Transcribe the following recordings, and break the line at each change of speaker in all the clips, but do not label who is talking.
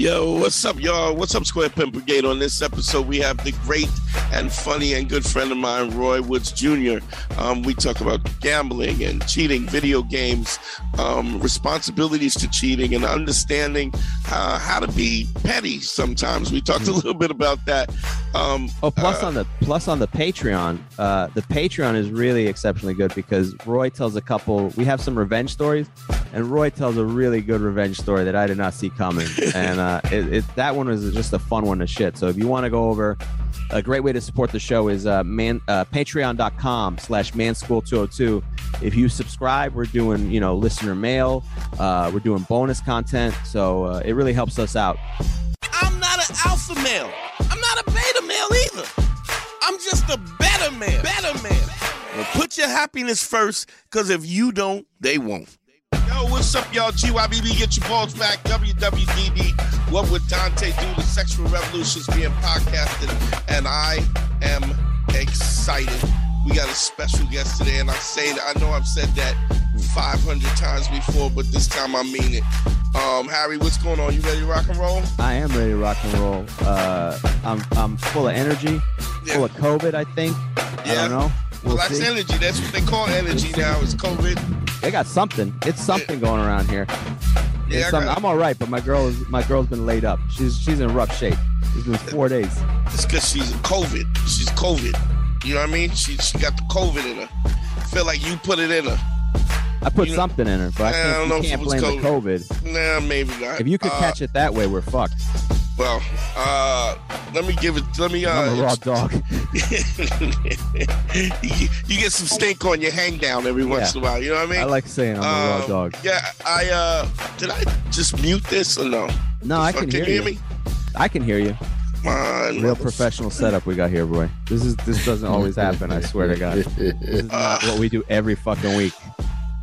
Yo, what's up, y'all? What's up, Square Pimp Brigade? On this episode, we have the great and funny and good friend of mine, Roy Woods Jr. Um, we talk about gambling and cheating, video games, um, responsibilities to cheating, and understanding uh, how to be petty. Sometimes we talked a little bit about that. Um,
Oh, plus
uh,
on the plus on the Patreon, uh, the Patreon is really exceptionally good because Roy tells a couple. We have some revenge stories, and Roy tells a really good revenge story that I did not see coming, and uh, it, it, that one was just a fun one to shit. So if you want to go over, a great way to support the show is uh, man uh, Patreon.com slash Manschool202. If you subscribe, we're doing you know listener mail, uh, we're doing bonus content, so uh, it really helps us out.
I'm not an alpha male. I'm not a beta male either. I'm just a better man. Better man. Well, put your happiness first, because if you don't, they won't. Yo, what's up, y'all? GYBB, get your balls back. WWDD. What would Dante do? The sexual revolution is being podcasted, and I am excited. We got a special guest today, and I say that I know I've said that 500 times before, but this time I mean it. Um, Harry, what's going on? You ready to rock and roll?
I am ready to rock and roll. Uh, I'm I'm full of energy, full of COVID. I think. Yeah. I
Yeah.
don't know. We'll see.
energy. That's what they call energy now. It's COVID.
They got something. It's something going around here.
Yeah,
It's
I
something-
got-
I'm all right, but my girl is my girl's been laid up. She's she's in rough shape. It's been four days.
It's because she's COVID. She's COVID. You know what I mean? She she got the COVID in her. I Feel like you put it in her.
I put
You know-
something in her, but I
I
can't,
don't know
can't blame the COVID.
Nah, maybe not.
If you could
Uh,
catch it that way, we're fucked.
Well, uh, let me give it. Let me.
I'm a raw
Uh,
dog.
you, you get some stink on your hang down every once in a while. You know what I mean?
I like saying I'm a raw
Um,
dog.
Yeah, I uh, did I just mute this or no?
No, I
Fuck,
can hear you.
me?
I can hear you.
Man,
Real professional setup we got here, boy. This is this doesn't always happen. I swear to God. This is not what we do every fucking week.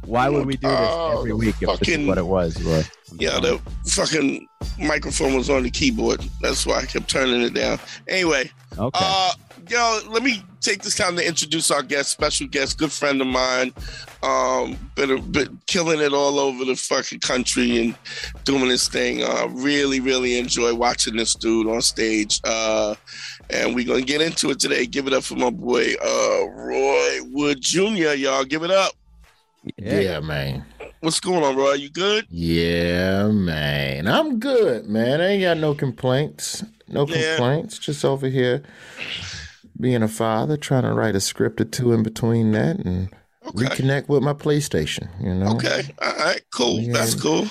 Why would we do this
Oh,
every week if this is what it was, Roy? I'm
Yeah, the fucking microphone was on the keyboard. That's why I kept turning it down. Anyway,
you. okay.
uh, yo, let me take this time to introduce our guest, special guest, good friend of mine. Um, been, been killing it all over the fucking country and doing this thing. Uh, really, really enjoy watching this dude on stage. Uh, and we're gonna get into it today. Give it up for my boy, uh, Roy Wood Jr. Y'all, give it up.
Yeah. man.
What's going on, Roy? You good?
Yeah, man. I'm good, man. I ain't got no complaints. No
Yeah.
complaints. Just over here being a father, trying to write a script or two in between that and
Okay.
reconnect with my PlayStation, you know?
Okay. All right. Cool.
Yeah.
That's cool.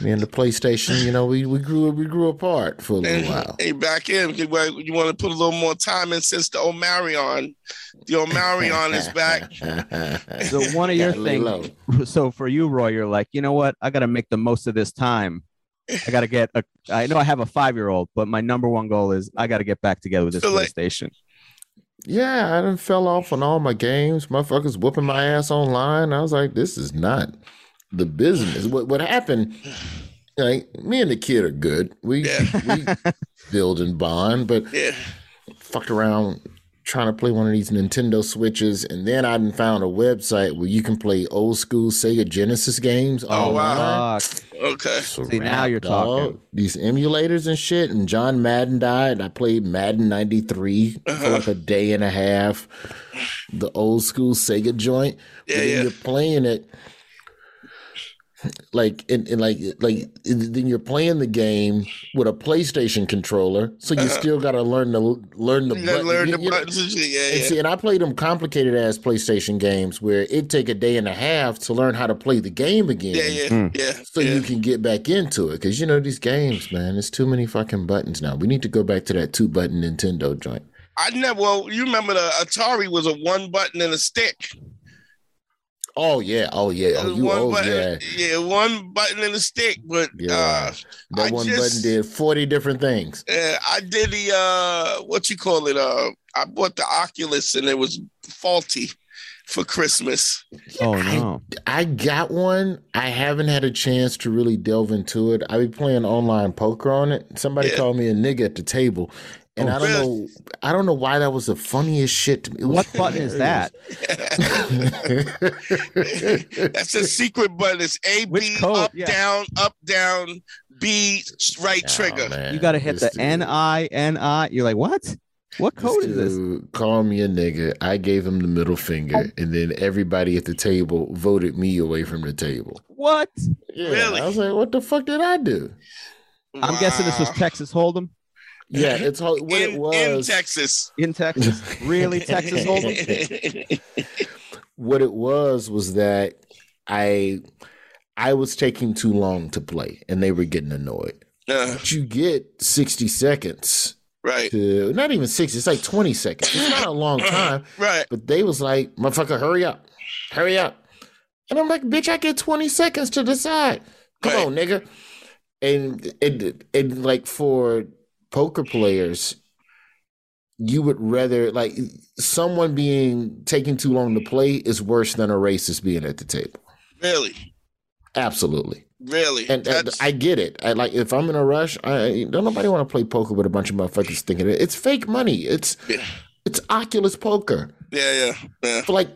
Me and the PlayStation, you know, we, we grew we grew apart for a little
And
while.
hey, back in. You want you want to put a little more time in since the Omicron, the Omicron is back.
So one of your
Got a little
things.
low.
So for you, Roy, you're like, you know what? I got to make the most of this time. I got to get a. I know I have a five year old, but my number one goal is I got to get back together with this
Feel like-
PlayStation.
Yeah, I done fell off on all my games. Motherfuckers whooping my ass online. I was like, this is not the business. What what happened? Like me and the kid are good. We
Yeah.
we build and bond, but
Yeah.
fucked around trying to play one of these Nintendo Switches, and then I done found a website where you can play old school Sega Genesis games.
Oh, wow.
online.
Fuck.
Okay.
So
See, now you're
dog.
talking.
These emulators and shit. And John Madden died. I played Madden 93 for
Uh-huh.
like a day and a half. The old school Sega joint.
Yeah, yeah.
you're playing it like and, and like like then you're playing the game with a PlayStation controller, so you still got to learn the learn the
Uh-huh. You gotta
button-
learn the
you
buttons and shit. Yeah,
and
yeah.
see, and I played them complicated ass PlayStation games where it take a day and a half to learn how to play the game again.
Yeah, yeah,
Mm.
yeah.
So
yeah.
you can get back into it because you know these games, man. There's too many fucking buttons now. We need to go back to that two button Nintendo joint.
I never. Well, you remember the Atari was a one button and a stick.
Oh yeah, oh yeah, oh you,
one
oh
button,
yeah,
yeah, one button and a stick. But
Yeah.
uh,
that
I
one
just-
button did forty different things.
uh, I did the uh, what you call it? Uh, I bought the Oculus and it was faulty for Christmas.
Oh
I-
no.
I got one. I haven't had a chance to really delve into it. I be playing online poker on it. Somebody
Yeah.
called me a nigga at the table, and
Oh,
I don't
really?
know. I don't know why that was the funniest shit to me.
What button is that?
That's a secret button. It's A
Which
B
code?
up
Yeah.
down up down B right
Oh,
trigger.
man.
You got to hit
This
the N I N I. You're like, what? What code is this?
Call me a nigga. I gave him the middle finger, oh. and then everybody at the table voted me away from the table.
What?
Yeah,
Really?
I was like, "What the fuck did I do?"
I'm guessing this was Texas Hold'em
Yeah, it's all- what
in,
it was.
in Texas.
in Texas. really, Texas Hold'em?
what it was was that I I was taking too long to play, and they were getting annoyed.
Uh,
But you get sixty seconds
right,
to not even sixty. It's like twenty seconds. It's not a long time.
right.
But they was like, motherfucker, hurry up. Hurry up. And I'm like, bitch, I get 20 seconds to decide. Come
Right.
on, nigga. And and and like for poker players, you would rather like someone being taking too long to play is worse than a racist being at the table.
Really,
Absolutely.
really.
And, and I get it. I like if I'm in a rush, I don't nobody want to play poker with a bunch of motherfuckers thinking it. It's fake money. It's
Yeah.
it's Oculus poker.
yeah, yeah, yeah.
for like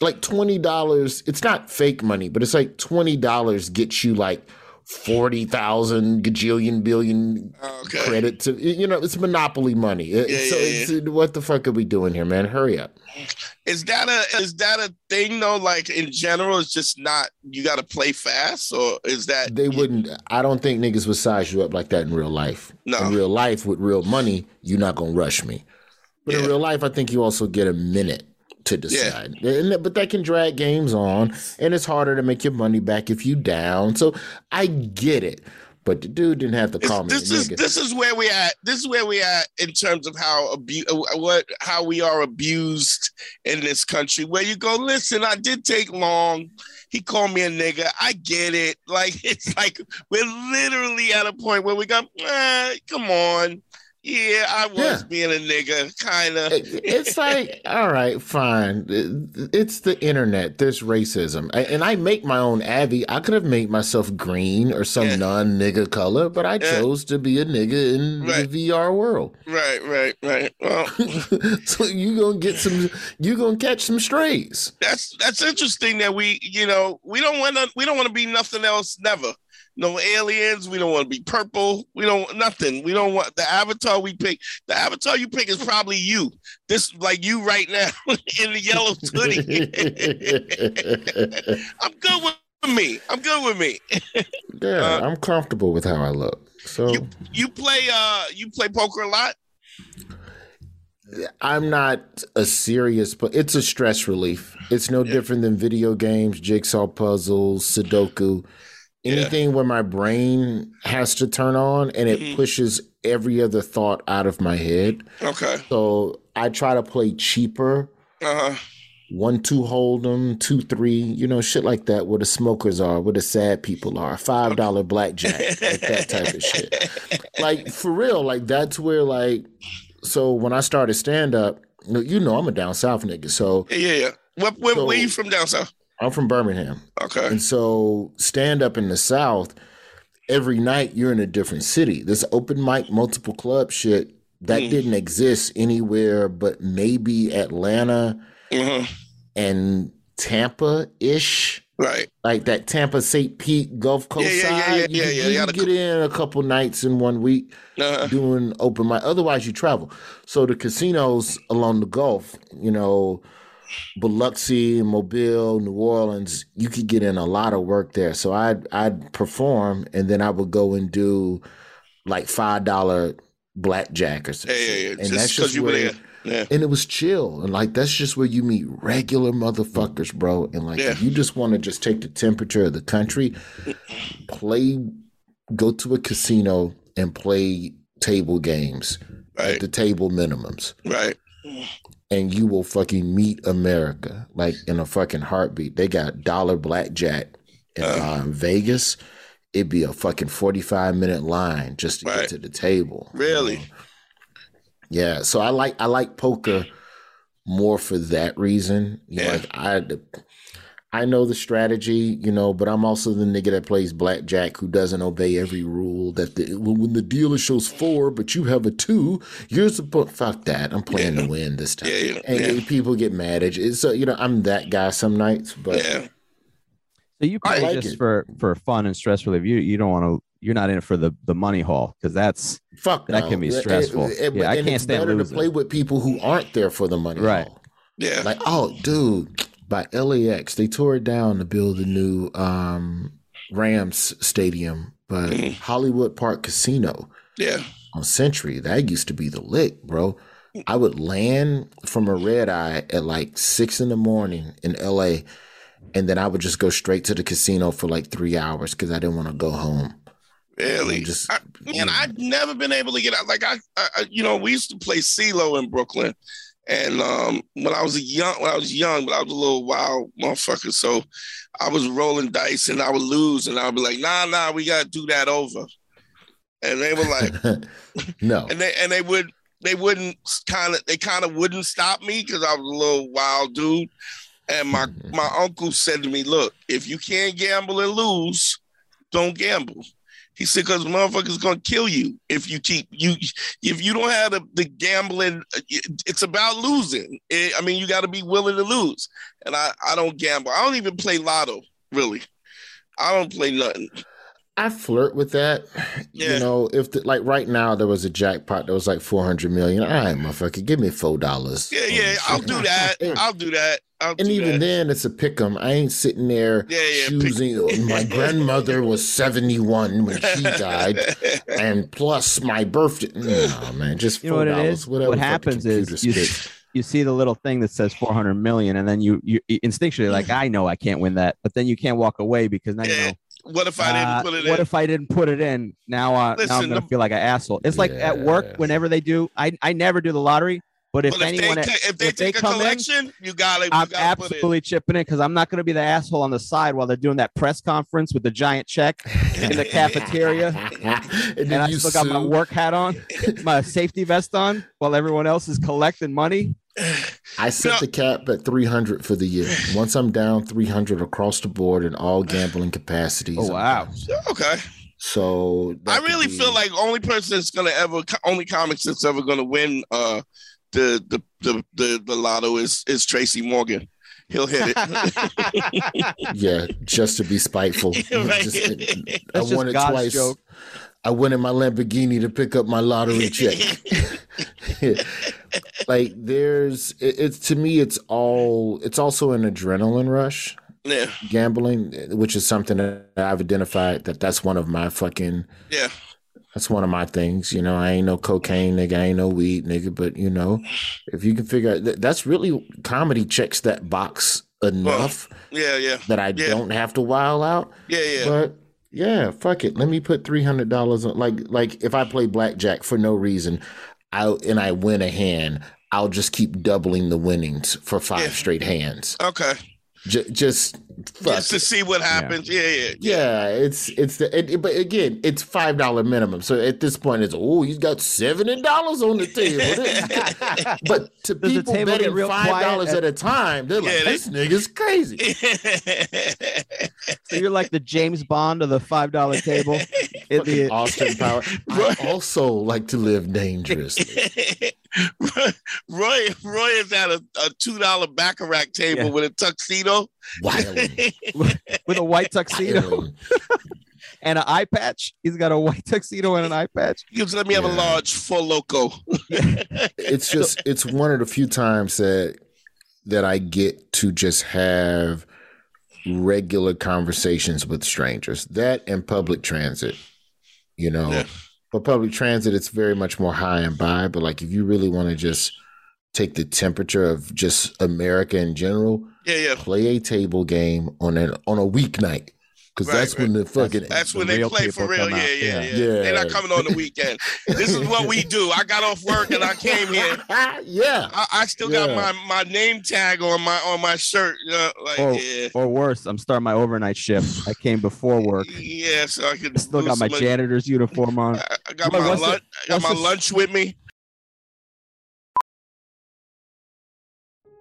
like twenty dollars. It's not fake money, but it's like twenty dollars gets you like forty thousand gajillion billion
Okay.
credit to you know it's monopoly money.
Yeah,
so
yeah,
it's, what the fuck are we doing here, man? Hurry up.
Is that a is that a thing though? Like in general, it's just not you got to play fast, or is that
They wouldn't. I don't think niggas would size you up like that in real life.
No.
In real life, with real money, you're not gonna rush me. But in real life, I think you also get a minute to decide. And but that can drag games on, and it's harder to make your money back if you down. So I get it. But the dude didn't have to
It's-
call me a
this is
nigga.
this is where we at. This is where we at in terms of how abu- uh, what how we are abused in this country. Where you go, listen, I did take long. He called me a nigga. I get it. Like it's like we're literally at a point where we go, eh, come on. Yeah, I was
Yeah.
being a nigga, kind of.
It's like all right fine it's the internet there's racism and i make my own avi i could have made myself green or some
Yeah.
non-nigga color but i
Yeah.
chose to be a nigga in
Right.
the vr world
Right, right, right. Well,
so you gonna get some you gonna catch some strays
that's that's interesting that we, you know, we don't want to we don't want to be nothing else never. No aliens, we don't want to be purple. We don't want nothing. We don't want the avatar we pick. The avatar you pick is probably you. This like you right now in the yellow hoodie. I'm good with me. I'm good with me.
yeah
Uh,
i'm comfortable with how i look so
You you play uh you play poker a lot?
I'm not a serious, but it's a stress relief. It's no different than video games, jigsaw puzzles, Sudoku,
Yeah.
anything where my brain has to turn on and it
Mhm.
pushes every other thought out of my head.
Okay.
So I try to play cheaper,
Uh-huh.
one, two hold'em, two, three, you know, shit like that, where the smokers are, where the sad people are, five dollar blackjack, like that type of shit like for real like that's where like so when i started stand up you know i'm a down south nigga so
Yeah, yeah, yeah. What, where,
So-
where you from down south?
I'm from birmingham
Okay.
and so stand up in the south every night you're in a different city this open mic multiple club shit that
Mm.
didn't exist anywhere but maybe atlanta
Uh-huh.
and tampa ish
Right.
like that Tampa St. Pete Gulf Coast
Yeah, yeah, yeah,
side.
yeah,
you
yeah, yeah.
you
You
can
gotta
get in a couple nights in one week
Uh-huh.
doing open mic. Otherwise, you travel. So the casinos along the Gulf, you know, Biloxi, Mobile, New Orleans, you could get in a lot of work there. So I'd I'd perform, and then I would go and do like five dollar blackjack or something.
Yeah, yeah, yeah.
And
Just
that's just
you were
where.
there. Yeah.
And it was chill, and like that's just where you meet regular motherfuckers, bro. And like,
Yeah.
if you just want to just take the temperature of the country, play, go to a casino and play table games at the table minimums.
Right.
And you will fucking meet America like in a fucking heartbeat. They got dollar blackjack in
Uh.
um, Vegas. It'd be a fucking 45 minute line just to
Right.
get to the table. you
Really?
know? Yeah. So I like I like poker more for that reason. You know,
Yeah.
like I I know the strategy, you know, but I'm also the nigga that plays blackjack who doesn't obey every rule. That the, when when the dealer shows four, but you have a two, you're supposed fuck that. I'm playing to win this time,
Yeah, yeah,
and
yeah.
people get mad at you. So you know, I'm that guy some nights, but
Yeah.
So you play
like
just
it.
for for fun and stress relief. You you don't want to. You're not in it for the the money haul because that's
fuck
That
no.
can be stressful.
eh,
Yeah, I can't
it's
stand
better
losing.
to play with people who aren't there for the money.
Right.
haul.
Yeah.
Like, oh, dude, by LAX, they tore it down to build a new um, Rams stadium, but
Mhm.
Hollywood Park Casino
yeah.
on Century, that used to be the lick, bro. I would land from a red eye at like six in the morning in LA, and then I would just go straight to the casino for like three hours because I didn't want to go home.
Really?
And just
I, man, I've never been able to get out. Like I, I, I- you know, we used to play CeeLo in Brooklyn, and um, when I was a young, when I was young, but I was a little wild motherfucker. So I was rolling dice, and I would lose, and I'd be like, Nah, nah, we gotta do that over. And they were like,
no.
and they and they would they wouldn't kind of they kind of wouldn't stop me because I was a little wild dude. And my my uncle said to me, "Look, if you can't gamble and lose, don't gamble." He said, "Because motherfuckers gonna kill you if you keep you if you don't have the, the gambling. It's about losing. It- I mean, you got to be willing to lose. And I I don't gamble. I don't even play lotto. Really, I don't play nothing.
I flirt with that.
Yeah.
You know, if the, like right now there was a jackpot that was like four hundred million. All right, motherfucker, give me four dollars.
Yeah, yeah, I'll do that. I'll do that. I'll
And
do
even
that.
then, it's a pick 'em. I ain't sitting there
Yeah, yeah, pick-
choosing. My grandmother was seventy one when she died, and plus my birthday. No, man, just
you know
four
what it
dollars. Whatever.
What happens is you
spits.
you see the little thing that says 400 million, and then you you instinctually like I know I can't win that, but then you can't walk away because now you know.
What if I didn't put it
what
in?
if I didn't put it in? Now, uh, now I'm gonna
the-
feel like an asshole. It's like at work whenever they do. I I never do the lottery, but if
but if
anyone
they, ta- if they
if they
take a
come in,
collection, you gotta, you
I'm
gotta put it.
absolutely chipping in because I'm not going to be the asshole on the side while they're doing that press conference with the giant check in the cafeteria,
and
and
then
I
you
still got my work hat on, my safety vest on, while everyone else is collecting money.
I set
No.
the cap at 300 for the year. Once I'm down 300 across the board in all gambling capacities.
Oh, wow.
Okay,
So
I really
be-
feel like only person that's gonna ever, only comics that's ever gonna win uh the the the the, the lotto is is Tracy Morgan. He'll hit it.
yeah, just to be spiteful.
Right.
Just- I
just
won it
God's
twice.
joke.
I went in my Lamborghini to pick up my lottery check. like there's it, it's to me it's all it's also an adrenaline rush
yeah,
gambling which is something that I've identified that that's one of my fucking
yeah,
That's one of my things. You know, I ain't no cocaine nigga, I ain't no weed nigga, but you know, if you can figure out that, that's really comedy checks that box enough
yeah, yeah,
that I
yeah.
don't have to wild out.
yeah, yeah.
But yeah, fuck it. Let me put three hundred dollars on like like if I play blackjack for no reason, I and I win a hand, I'll just keep doubling the winnings for five
Yeah.
straight hands.
Okay,
J- just
just to see what happens. Yeah, yeah,
Yeah, it's it's the it, it- but again, it's five dollar minimum. So at this point, it's oh, he's got seventy dollars on the table. but to
Does the
people
table
betting
real
five dollars
quiet
at a time, they're like,
Yeah, they-
this nigga's crazy.
So you're like the James Bond of the five dollar table. In the,
Austin Power. I also like to live dangerously.
Roy Roy is at a, a two dollar baccarat table
Yeah.
with a tuxedo.
With a white tuxedo and an eye patch. He's got a white tuxedo and an eye patch.
He goes, let me have a large Four Loko.
It's just it's one of the few times that that I get to just have regular conversations with strangers. That and public transit, you know.
Yeah.
But public transit, it's very much more high and by. But like, if you really want to just take the temperature of just America in general,
Yeah, yeah.
play a table game on an on a weeknight. Because
Right,
that's when the fucking
That's
The
when they play for real. Yeah, yeah, yeah,
Yeah.
Yeah.
They're not coming on the weekend. this is what we do. I got off work and I came here.
yeah.
I, I still
Yeah.
got my, my name tag on my on my shirt. You know, like
Or,
yeah,
or worse, I'm starting my overnight shift. I came before work.
yeah. So I could
I still got my janitor's uniform on.
I, I got
What-
my lunch. I got my lunch with me.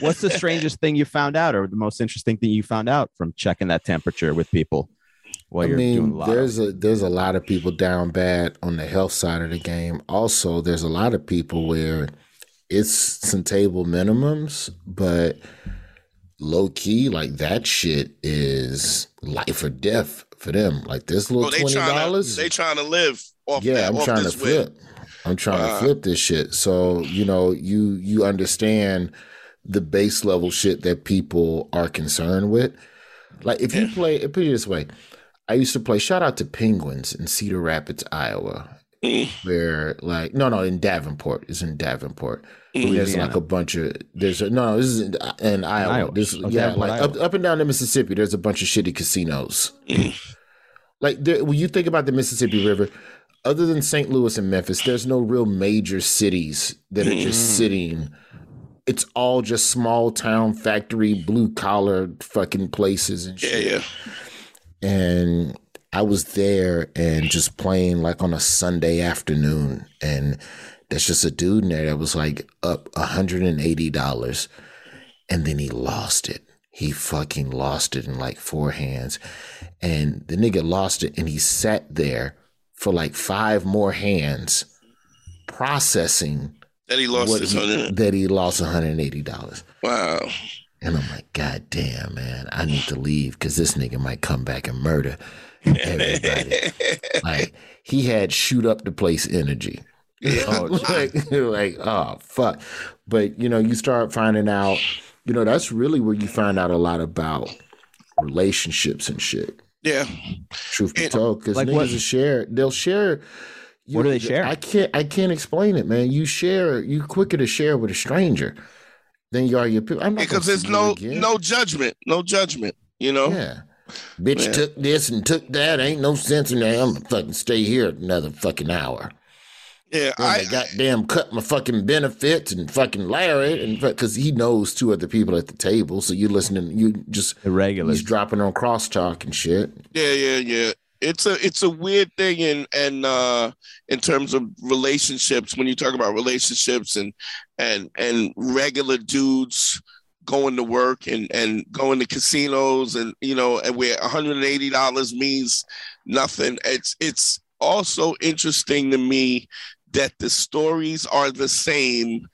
What's the strangest thing you found out, or the most interesting thing you found out from checking that temperature with people while
I
you're doing
mean,
a lot?
there's a there's a lot of people down bad on the health side of the game. Also, there's a lot of people where it's some table minimums, but low key, like that shit is life or death for them. Like this little
Oh, they
twenty
trying to
dollars.
they trying to live off
yeah,
that.
I'm
off
trying to
this win.
flip. I'm trying
Wow.
Uh, to flip this shit. So you know, you you understand the base level shit that people are concerned with. Like if you play, put it this way, I used to play. Shout out to Penguins in Cedar Rapids, Iowa,
Mm.
where like no, no, in Davenport. It's in Davenport.
Mm.
There's like a bunch of there's a, no, this is in, in Iowa.
Iowa.
This
Oh,
yeah,
Davenport,
like up,
Iowa.
up and down the Mississippi. There's a bunch of shitty casinos.
Mm.
like there, when you think about the Mississippi River, other than St. Louis and Memphis, there's no real major cities that are just sitting. It's all just small town factory, blue collar fucking places and
Yeah,
shit.
yeah.
And I was there and just playing like on a Sunday afternoon, and there's just a dude in there that was like up $180, and then he lost it. He fucking lost it in like four hands. And the nigga lost it and he sat there for like five more hands processing
That he lost
what
his
he-
hundred.
that he lost $180.
Wow.
And I'm like, God damn, man, I need to leave because this nigga might come back and murder everybody. like he had shoot up the place energy.
Oh,
like, like, oh fuck. But you know, you start finding out, you know, that's really where you find out a lot about relationships and shit.
Yeah.
Truth be
And-
told, because
Like
niggas
what-
will share, they'll share.
What do they share?
I can't. I can't explain it, man. You share. You quicker to share with a stranger than you are your people. I'm not
Because
gonna
there's no
again.
no judgment. No judgment. You know?
Yeah. Bitch
Yeah.
took this and took that. Ain't no sense in that. I'm gonna fucking stay here another fucking hour.
Yeah.
Then
I,
they goddamn cut my fucking benefits and fucking Larry and because he knows two other people at the table. So you listening, you just
the regulars.
he's dropping on crosstalk and shit.
Yeah, yeah, yeah. It's a it's a weird thing in and uh in terms of relationships when you talk about relationships and and and regular dudes going to work and and going to casinos and you know and where $180 means nothing. It's it's also interesting to me that the stories are the same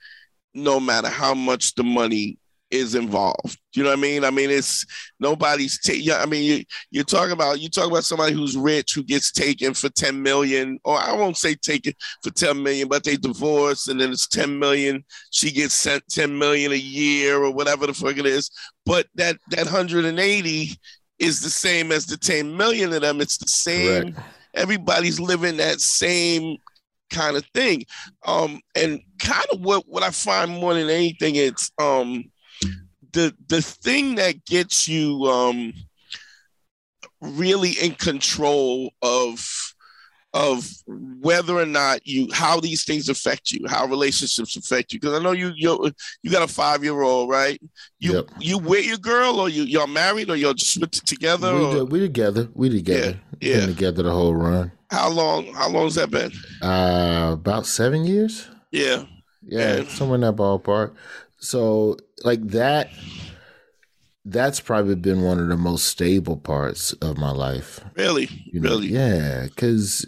no matter how much the money is involved. You know what i mean? I mean it's nobody's ta- i mean you, you're talking about you talk about somebody who's rich who gets taken for 10 million or i won't say taken for 10 million but they divorce and then it's 10 million she gets sent 10 million a year or whatever the fuck it is. But that that 180 is the same as the 10 million of them. It's the same
Correct.
everybody's living that same kind of thing. Um and kind of what what i find more than anything it's um the the thing that gets you um really in control of of whether or not you how these things affect you how relationships affect you because i know you you you got a five year old right you
Yep.
you with your girl or you y'all married or y'all just with together
We,
or
we together. We together.
Yeah, yeah.
Been together the whole run.
how long how long has that been
Uh, about seven years.
yeah
Yeah,
Yeah.
somewhere in that ballpark. So like that that's probably been one of the most stable parts of my life.
really
You know,
really
yeah, because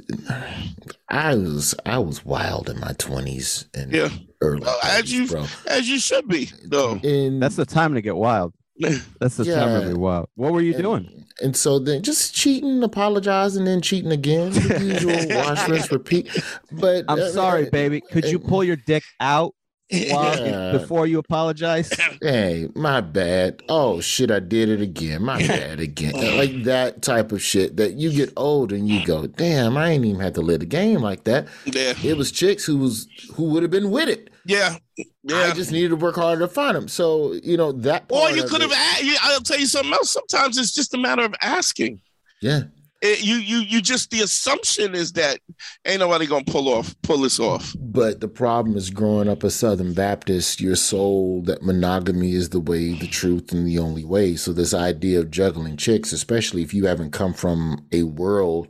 I was I was wild in my twenties and
Yeah.
early
Well, as you
bro.
as you should be though
And
That's the time to get wild. That's the
Yeah.
time be wild. What were you doing?
And so then just cheating, apologizing, then cheating again. The usual wash, rinse, repeat. But
I'm
uh,
sorry,
uh,
baby. Could you pull your dick out while
Yeah.
Before you apologize?
Hey, my bad. Oh shit, I did it again. My bad again. Uh, like that type of shit that you get old and you go, damn, I ain't even had to live the game like that.
Yeah.
It was chicks who was who would have been with it.
Yeah. Yeah.
I just needed to work harder to find them. So you know that.
Or you could have.
it-
I'll tell you something else. Sometimes it's just a matter of asking.
Yeah.
It, you you you just the assumption is that ain't nobody gonna pull off pull this off.
But the problem is growing up a Southern Baptist, you're sold that monogamy is the way, the truth, and the only way. So this idea of juggling chicks, especially if you haven't come from a world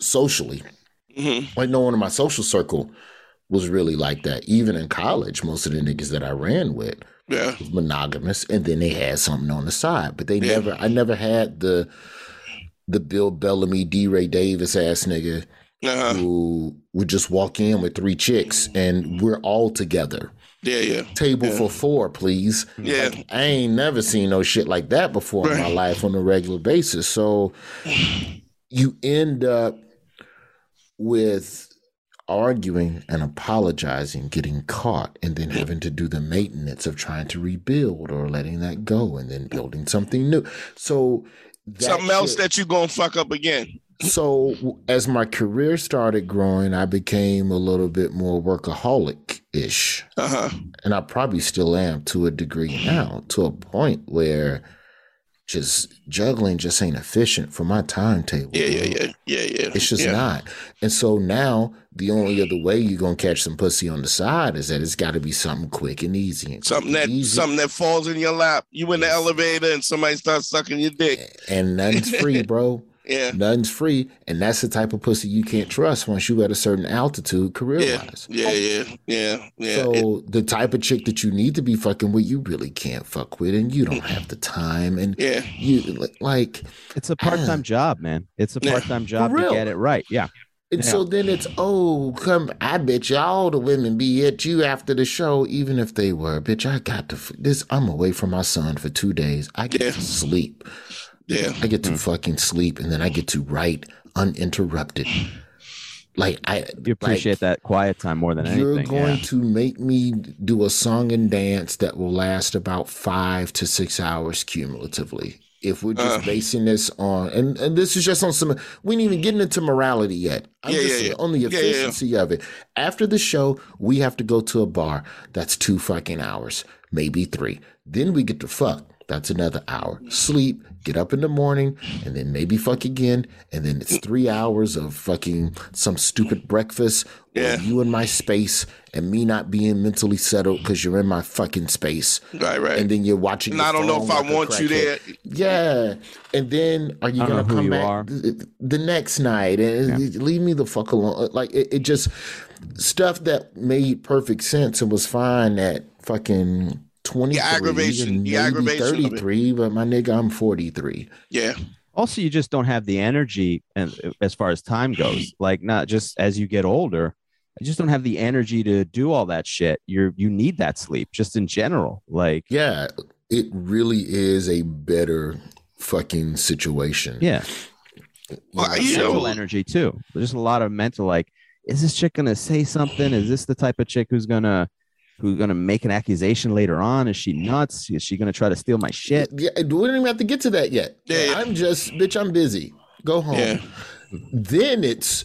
socially,
Mhm.
like no one in my social circle was really like that. Even in college, most of the niggas that I ran with
Yeah.
was monogamous, and then they had something on the side. But they
Yeah.
never, I never had the the Bill Bellamy, DeRay Davis ass nigga
Uh-huh.
who would just walk in with three chicks and we're all together.
Yeah. Yeah.
Table
Yeah.
for four, please.
Yeah.
Like, I ain't never seen no shit like that before in my life on a regular basis. So you end up with arguing and apologizing, getting caught, and then having to do the maintenance of trying to rebuild or letting that go and then building something new. So that
Something else
shit-
that you gonna fuck up again.
so as my career started growing, I became a little bit more workaholic ish.
Uh huh.
And I probably still am to a degree now, to a point where just juggling just ain't efficient for my timetable.
Yeah. Yeah. Yeah. Yeah. Yeah.
It's just
yeah.
not. And so now the only other way you're gonna catch some pussy on the side is that it's gotta be something quick and easy. And
Something that
easy,
something that falls in your lap. You in the elevator and somebody starts sucking your dick.
and nothing's free, bro.
Yeah.
Nothing's free. And that's the type of pussy you can't trust once you at a certain altitude career wise.
Yeah. Oh. Yeah. Yeah. Yeah.
So the type of chick that you need to be fucking with, you really can't fuck with, and you don't have the time, and
yeah.
you like,
It's a part-time ah. job, man. It's a part-time job to
real.
get it right. Yeah.
and
Yeah.
so then it's oh come, I bet you all the women be at you after the show, even if they were, bitch. I got to this. I'm away from my son for two days. I get
Yeah.
to sleep.
Yeah.
I get to fucking sleep, and then I get to write uninterrupted. Like I
You appreciate that quiet time more than anything.
You're going
yeah.
to make me do a song and dance that will last about five to six hours cumulatively. If we're just
Uh.
basing this on, and, and this is just on some, we ain't even getting into morality yet. I'm
Yeah,
just
yeah, yeah.
on the
Yeah, yeah, yeah.
efficiency of it. After the show, we have to go to a bar. That's two fucking hours, maybe three. Then we get to fuck. That's another hour. Sleep, get up in the morning, and then maybe fuck again. And then it's three hours of fucking some stupid breakfast. or
Yeah.
you in my space and me not being mentally settled because you're in my fucking space.
Right. Right.
And then you're watching.
And
your
I don't know if I
like a
want you there.
Yeah. And then are you gonna come back th- the next night and leave me the fuck alone? Like it, it just stuff that made perfect sense and was fine at fucking twenty three,
aggravation- the aggravation of it.
thirty three. But my nigga, I'm forty three.
Yeah.
also you just don't have the energy and as far as time goes like not just as you get older i just don't have the energy to do all that shit you're you need that sleep just in general like
Yeah, it really is a better fucking situation.
yeah
Well,
You
you
know,
mental energy too there's just a lot of mental like is this chick gonna say something is this the type of chick who's gonna who's gonna make an accusation later on is she nuts is she gonna try to steal my shit
Yeah, we don't even have to get to that yet.
Yeah, yeah.
I'm just, bitch, I'm busy. Go home.
Yeah.
Then it's,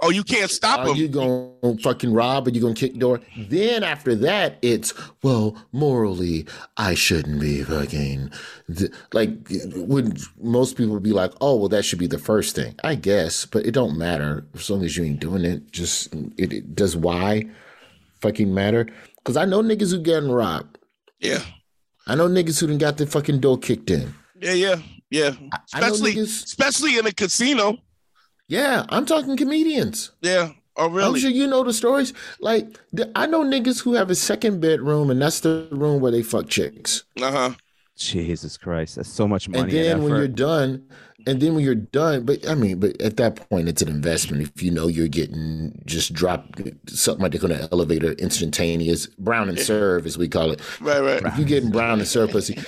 Oh, you can't stop
are
him.
you going to fucking rob? Are you going to kick door? Then after that, it's, well, morally, I shouldn't be fucking. th- Like, would most people be like, oh, well, that should be the first thing. I guess, but it don't matter as long as you ain't doing it. Just, it, it does why fucking matter? Because I know niggas who getting robbed.
yeah.
I know niggas who done got their fucking door kicked in.
Yeah. Yeah. Yeah. Especially,
niggas-
especially in a casino.
Yeah, I'm talking comedians.
Yeah. Oh, really?
I'm sure you know the stories. Like, the, I know niggas who have a second bedroom, and that's the room where they fuck chicks.
Uh huh.
Jesus Christ, that's so much money.
And then when you're done, and then when you're done, but I mean, but at that point, it's an investment. If you know you're getting just dropped something like on an elevator, instantaneous brown and serve, as we call it.
Right, right.
If you're getting brown and serve pussy,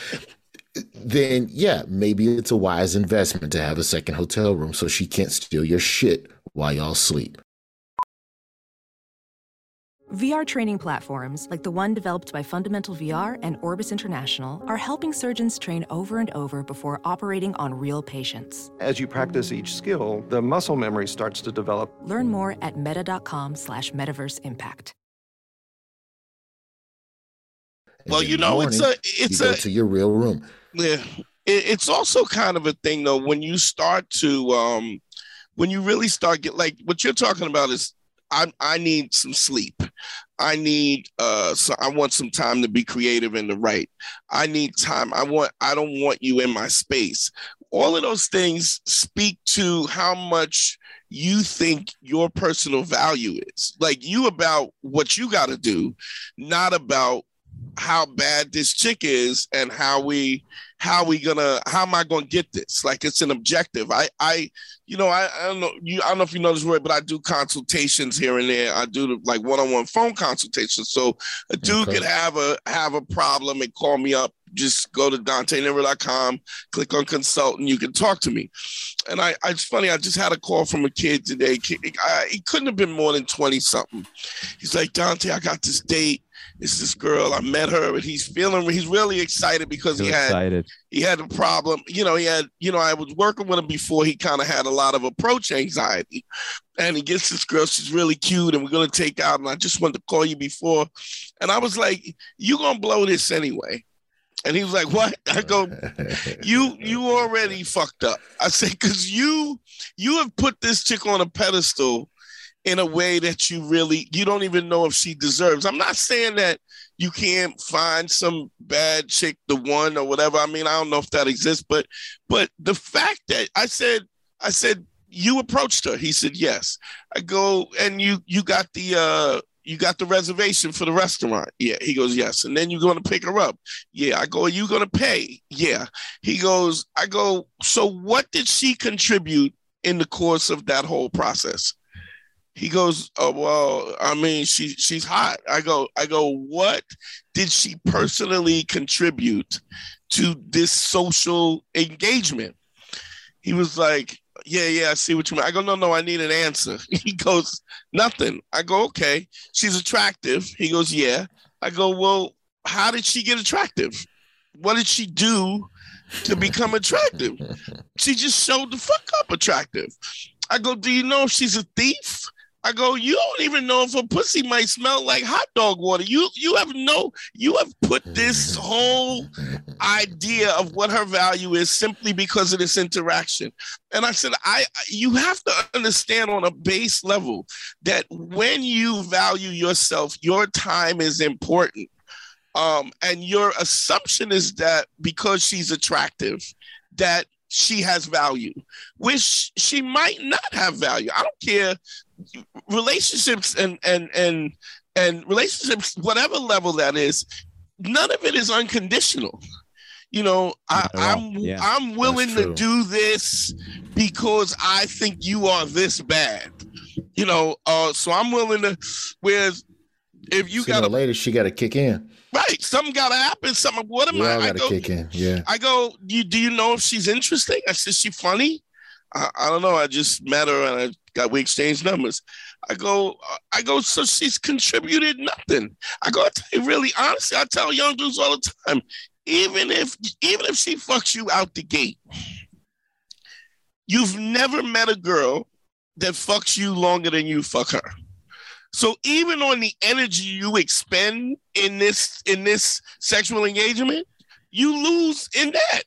then yeah, maybe it's a wise investment to have a second hotel room so she can't steal your shit while y'all sleep.
VR training platforms, like the one developed by Fundamental VR and Orbis International, are helping surgeons train over and over before operating on real patients.
As you practice each skill, the muscle memory starts to develop.
Learn more at meta.com slash metaverse impact.
well, you know, morning, it's a it's
you
a
to your real room.
Yeah, it, it's also kind of a thing though when you start to um when you really start get like what you're talking about is I I need some sleep. I need uh so I want some time to be creative and to write. I need time. I want I don't want you in my space. All of those things speak to how much you think your personal value is. Like you about what you got to do, not about how bad this chick is and how we how we gonna how am I gonna get this? Like it's an objective. I I you know I, I don't know you I don't know if you know this word, but I do consultations here and there. I do like one-on-one phone consultations. So a dude okay. could have a have a problem and call me up. Just go to DanteNero.com, click on consult, and You can talk to me. And I, I it's funny. I just had a call from a kid today. He couldn't have been more than twenty something. He's like Dante, I got this date it's this girl. I met her, and he's feeling. He's really excited because he had excited. he had a problem. You know, he had. You know, I was working with him before. He kind of had a lot of approach anxiety, and he gets this girl. She's really cute, and we're gonna take out. And I just wanted to call you before, and I was like, "You gonna blow this anyway?" And he was like, "What?" I go, "You you already fucked up." I said, "Cause you you have put this chick on a pedestal." In a way that you really you don't even know if she deserves. I'm not saying that you can't find some bad chick, the one or whatever. I mean, I don't know if that exists, but but the fact that I said I said you approached her. He said yes. I go and you you got the uh you got the reservation for the restaurant. Yeah. He goes, yes. And then you're going to pick her up. Yeah. I go, are you going to pay? Yeah. He goes, I go, so what did she contribute in the course of that whole process? He goes, "Oh well, I mean, she she's hot." I go, I go, "What did she personally contribute to this social engagement?" He was like, "Yeah, yeah, I see what you mean." I go, "No, no, I need an answer." He goes, "Nothing." I go, "Okay, she's attractive." He goes, "Yeah." I go, "Well, how did she get attractive? What did she do to become attractive? She just showed the fuck up attractive." I go, "Do you know if she's a thief?" I go, you don't even know if a pussy might smell like hot dog water. You you have no you have put this whole idea of what her value is simply because of this interaction. And I said, I you have to understand on a base level that when you value yourself, your time is important. Um, and your assumption is that because she's attractive, that she has value, which she might not have value. I don't care. Relationships and and and and relationships, whatever level that is, none of it is unconditional. You know, I, am I'm, yeah, I'm willing to do this because I think you are this bad. You know, uh, so I'm willing to. Whereas, if you got
a lady, she got to kick in.
Right. Something got to happen. Something. What am
we
I?
I
go,
kick in. Yeah.
I go. You do you know if she's interesting? I said, she funny. I, I don't know. I just met her and I got we exchanged numbers. I go. I go. So she's contributed nothing. I go. I tell you, really honestly, I tell young dudes all the time. Even if even if she fucks you out the gate, you've never met a girl that fucks you longer than you fuck her. So even on the energy you expend in this in this sexual engagement, you lose in that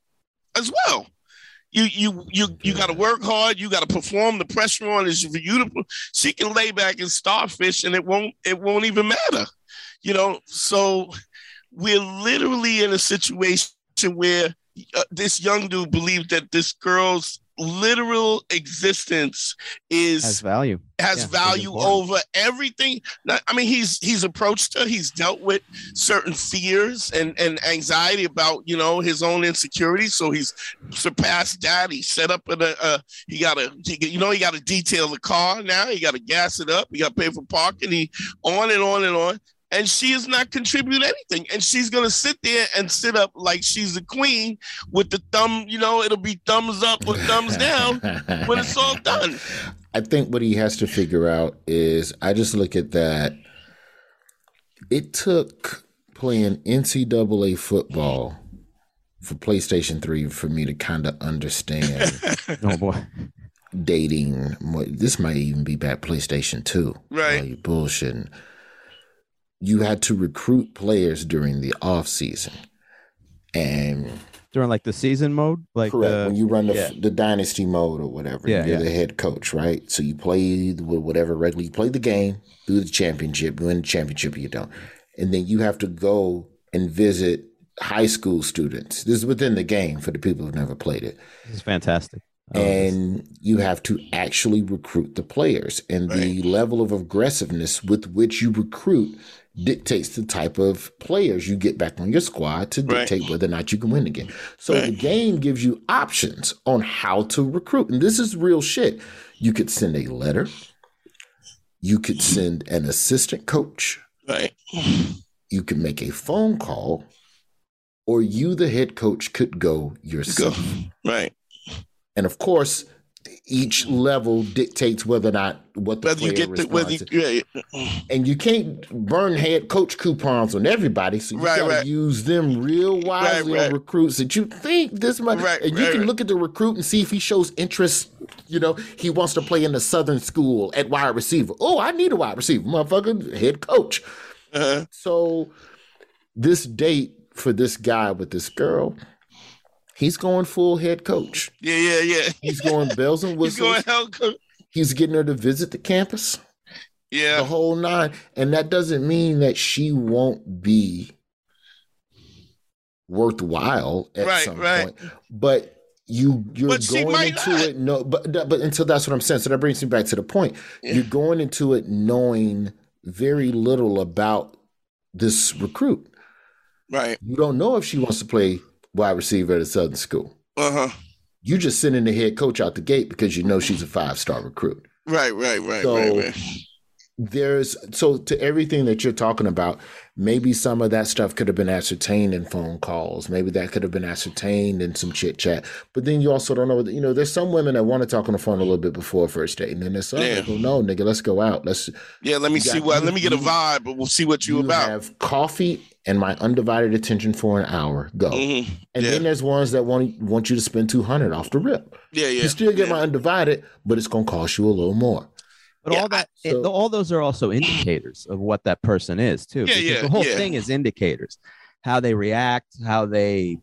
as well. You you you you got to work hard. You got to perform. The pressure on is for you to. She can lay back and starfish, and it won't it won't even matter. You know. So we're literally in a situation where uh, this young dude believes that this girl's literal existence is
Has value.
has
Yeah,
value over everything. I mean, he's he's approached her. He's dealt with certain fears and and anxiety about you know his own insecurities. So he's surpassed that. He set up a, a he got to you know he got to detail the car now. He got to gas it up. He got to pay for parking. He on and on and on. And she is not contributed anything. And she's gonna sit there and sit up like she's a queen with the thumb. You know, it'll be thumbs up or thumbs down when it's all done.
I think what he has to figure out is I just look at that. It took playing NCAA football for PlayStation 3 for me to kind of understand
Oh boy.
dating. This might even be back PlayStation 2.
Right.
You bullshitting. You had to recruit players during the off season. And
During like the season mode, like
Correct.
the,
when you run the,
yeah.
the dynasty mode or whatever,
Yeah,
you're
yeah.
the head coach, right? So you play with whatever regularly, you play the game, do the championship, you win the championship, or you don't. And then you have to go and visit high school students. This is within the game for the people who've never played it.
this is fantastic. I love this.
and you have to actually recruit the players. And the level of aggressiveness with which you recruit dictates the type of players you get back on your squad to
Right.
dictate whether or not you can win the game. So the game gives you options on how to recruit. And this is real shit. You could send a letter. You could send an assistant coach.
Right.
You could make a phone call. Or you, the head coach, could go
Go.
yourself.
Right.
And of course, each level dictates whether or not what the
Whether you
player
get the whether you, yeah,
and you can't burn head coach coupons on everybody, so you
Right,
gotta
right.
use them real wisely
right.
on recruits that you think this might.
Right,
and you can look at the recruit and see if he shows interest. You know, he wants to play in the Southern school at wide receiver. Oh, I need a wide receiver, motherfucker, head coach.
uh-huh.
So this date for this guy with this girl, he's going full head coach.
yeah, yeah, yeah.
He's going bells and
He's
whistles.
going hell. co-
He's getting her to visit the campus, Yeah. the
Yeah,
whole nine. And that doesn't mean that she won't be worthwhile at
Right,
some
right.
point. But you you're
But
going into
not.
it no but but until that's what I'm saying. So that brings me back to the point. You're going into it knowing very little about this recruit.
right.
You don't know if she wants to play wide receiver at a southern school.
Uh huh.
You just sending the head coach out the gate because you know she's a five star recruit.
Right, right, right,
So-
right, right.
there's so to everything that you're talking about maybe some of that stuff could have been ascertained in phone calls maybe that could have been ascertained in some chit chat but then you also don't know you know there's some women that want to talk on the phone a little bit before first date and then there's some
Yeah.
that no nigga let's go out let's
Yeah, let me see
got-
what.
you-
Let me get a vibe, but we'll see what you,
you
about.
have coffee and my undivided attention for an hour go
Mhm.
and
Yeah.
then there's ones that want want you to spend 200 off the rip
Yeah, yeah.
you still get
yeah.
my undivided but it's going to cost you a little more
But
Yeah,
all that,
I-
it- all those are also indicators of what that person is too.
Yeah,
because
yeah,
The whole
yeah.
thing is indicators, how they react, how they,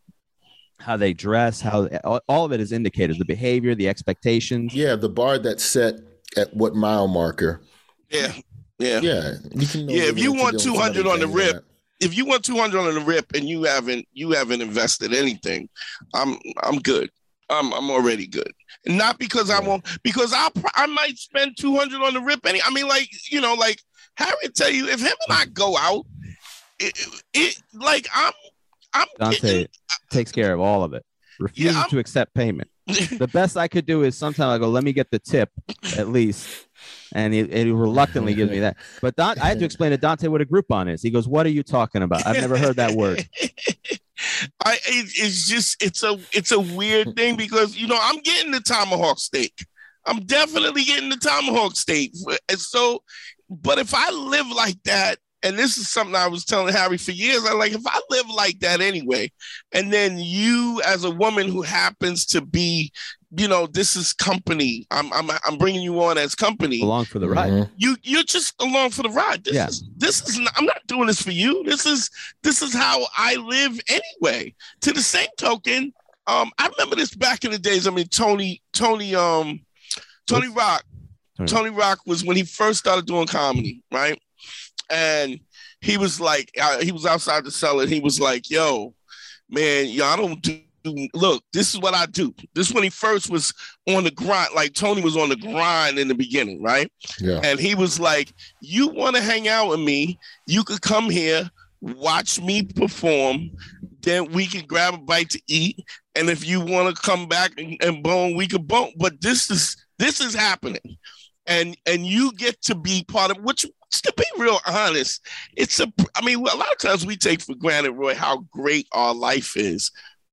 how they dress, how all, all of it is indicators. The behavior, the expectations.
yeah the bar that's set at what mile marker
Yeah, yeah.
Yeah, you can. know
Yeah, if you want 200 on the
somebody
rip, If you want 200 on the rip and you haven't you haven't invested anything, I'm I'm good. I'm I'm already good. Not because I
Yeah.
won't because I I might spend 200 on the rip any. I mean, like you know, like Harry tell you if him and I go out, it, it like I'm I'm
Dante uh, takes care of all of it. Refuses
I'm-
to accept payment. The best I could do is sometimes I go, let me get the tip at least. And he, and he reluctantly gives me that. But Don, I had to explain to Dante what a Groupon is. He goes, What are you talking about? I've never heard that word.
I it, it's just it's a it's a weird thing because you know I'm getting the tomahawk steak. I'm definitely getting the tomahawk steak. And so, but if I live like that, and this is something I was telling Harry for years, I like if I live like that anyway, and then you as a woman who happens to be, you know, this is company. I'm I'm I'm bringing you on as company
Along for the ride.
Mhm.
you you're just along for the ride. This
Yeah.
is this is not, I'm not doing this for you. This is this is how I live anyway. To the same token, um, I remember this back in the days. I mean, Tony Tony um Tony Rock
Tony-
Tony Rock was when he first started doing comedy, right? And he was like, uh, he was outside the cellar. And he was like, "Yo, man, y'all don't do. Look, this is what I do. This is when he first was on the grind. Like Tony was on the grind in the beginning, right?
Yeah.
And he was like, "You want to hang out with me? You could come here, watch me perform. Then we can grab a bite to eat. And if you want to come back and, and bone, we could bone. But this is this is happening." And and you get to be part of which to be real honest it's a i mean a lot of times we take for granted roy how great our life is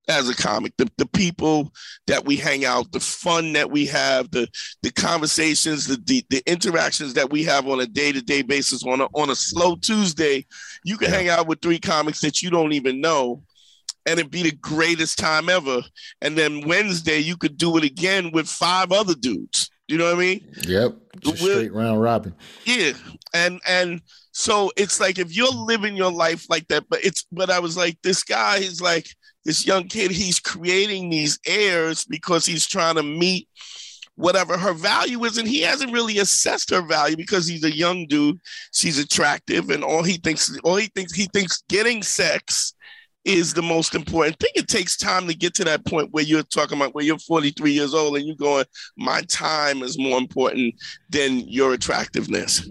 as a comic. The, the people that we hang out the fun that we have the the conversations the the, the interactions that we have on a day-to-day basis on a, on a slow tuesday you can hang out with three comics that you don't even know and it'd be the greatest time ever. And then wednesday you could do it again with five other dudes you know what I mean?
Yep. Straight round robin.
Yeah. And and so it's like if you're living your life like that, but it's but I was like, this guy is like this young kid, he's creating these heirs because he's trying to meet whatever her value is, and he hasn't really assessed her value because he's a young dude. She's attractive, and all he thinks, all he thinks, he thinks getting sex is the most important. I think it takes time to get to that point where you're talking about where you're 43 years old and you're going, my time is more important than your attractiveness.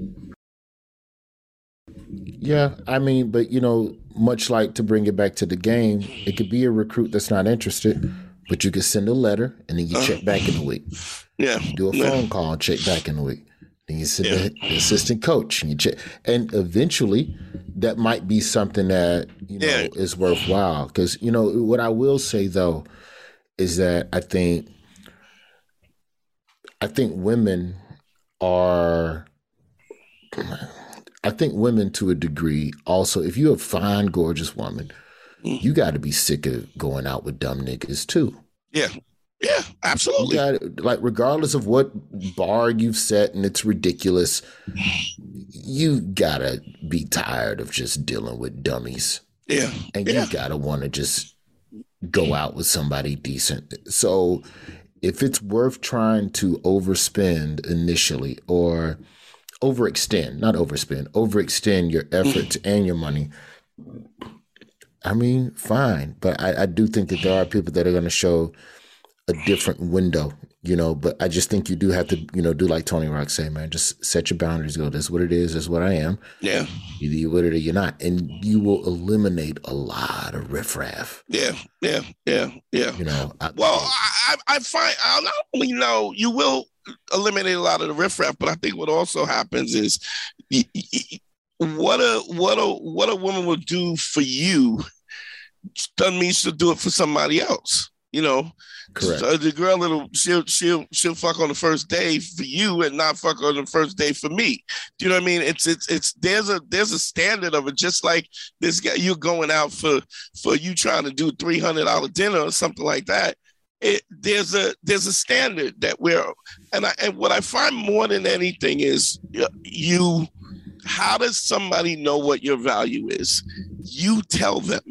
Yeah, I mean, but you know, much like to bring it back to the game, it could be a recruit that's not interested, but you could send a letter and then you uh-huh. check back in a week.
Yeah.
do a
Yeah.
phone call and check back in a week. Then you send
Yeah.
the, the assistant coach and you check, and eventually that might be something that you know
Yeah.
is worthwhile. Because you know what I will say though is that I think I think women are. I think women to a degree also, if you're a fine, gorgeous woman,
Mm.
you got to be sick of going out with dumb niggas too.
Yeah. Yeah. Absolutely.
got like regardless of what bar you've set and it's ridiculous, you gotta be tired of just dealing with dummies.
Yeah.
And
Yeah.
you gotta wanna just go out with somebody decent. So if it's worth trying to overspend initially or overextend, not overspend, overextend your efforts and your money. I mean, fine. But I, I do think that there are people that are gonna show a different window, you know. But I just think you do have to, you know, do like Tony Rock say, man, just set your boundaries. Go, this is what it is. This is what I am.
Yeah.
Either you with it or you're not, and you will eliminate a lot of riffraff.
Yeah. Yeah. Yeah. Yeah.
You know. I,
Well, I, I find I not only know you will eliminate a lot of the riffraff, but I think what also happens is what a what a what a woman will do for you doesn't mean she'll do it for somebody else. You know,
correct.
The girl that'll she'll she'll she'll fuck on the first day for you and not fuck on the first day for me. Do you know what I mean? It's it's it's there's a there's a standard of it. Just like this guy, you're going out for for you trying to do three hundred dollar dinner or something like that. It there's a there's a standard that we're and I and what I find more than anything is you. How does somebody know what your value is? You tell them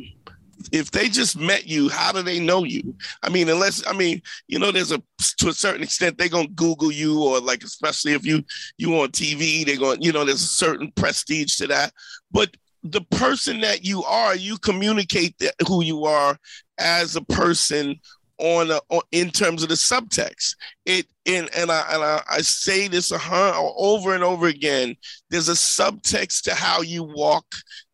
if they just met you, how do they know you? I mean, unless I mean, you know, there's a to a certain extent they're gonna Google you, or like especially if you you on TV, they're going, you know, there's a certain prestige to that. But the person that you are, you communicate that, who you are as a person on, a, on in terms of the subtext. It in and I and I, I say this over and over again. There's a subtext to how you walk.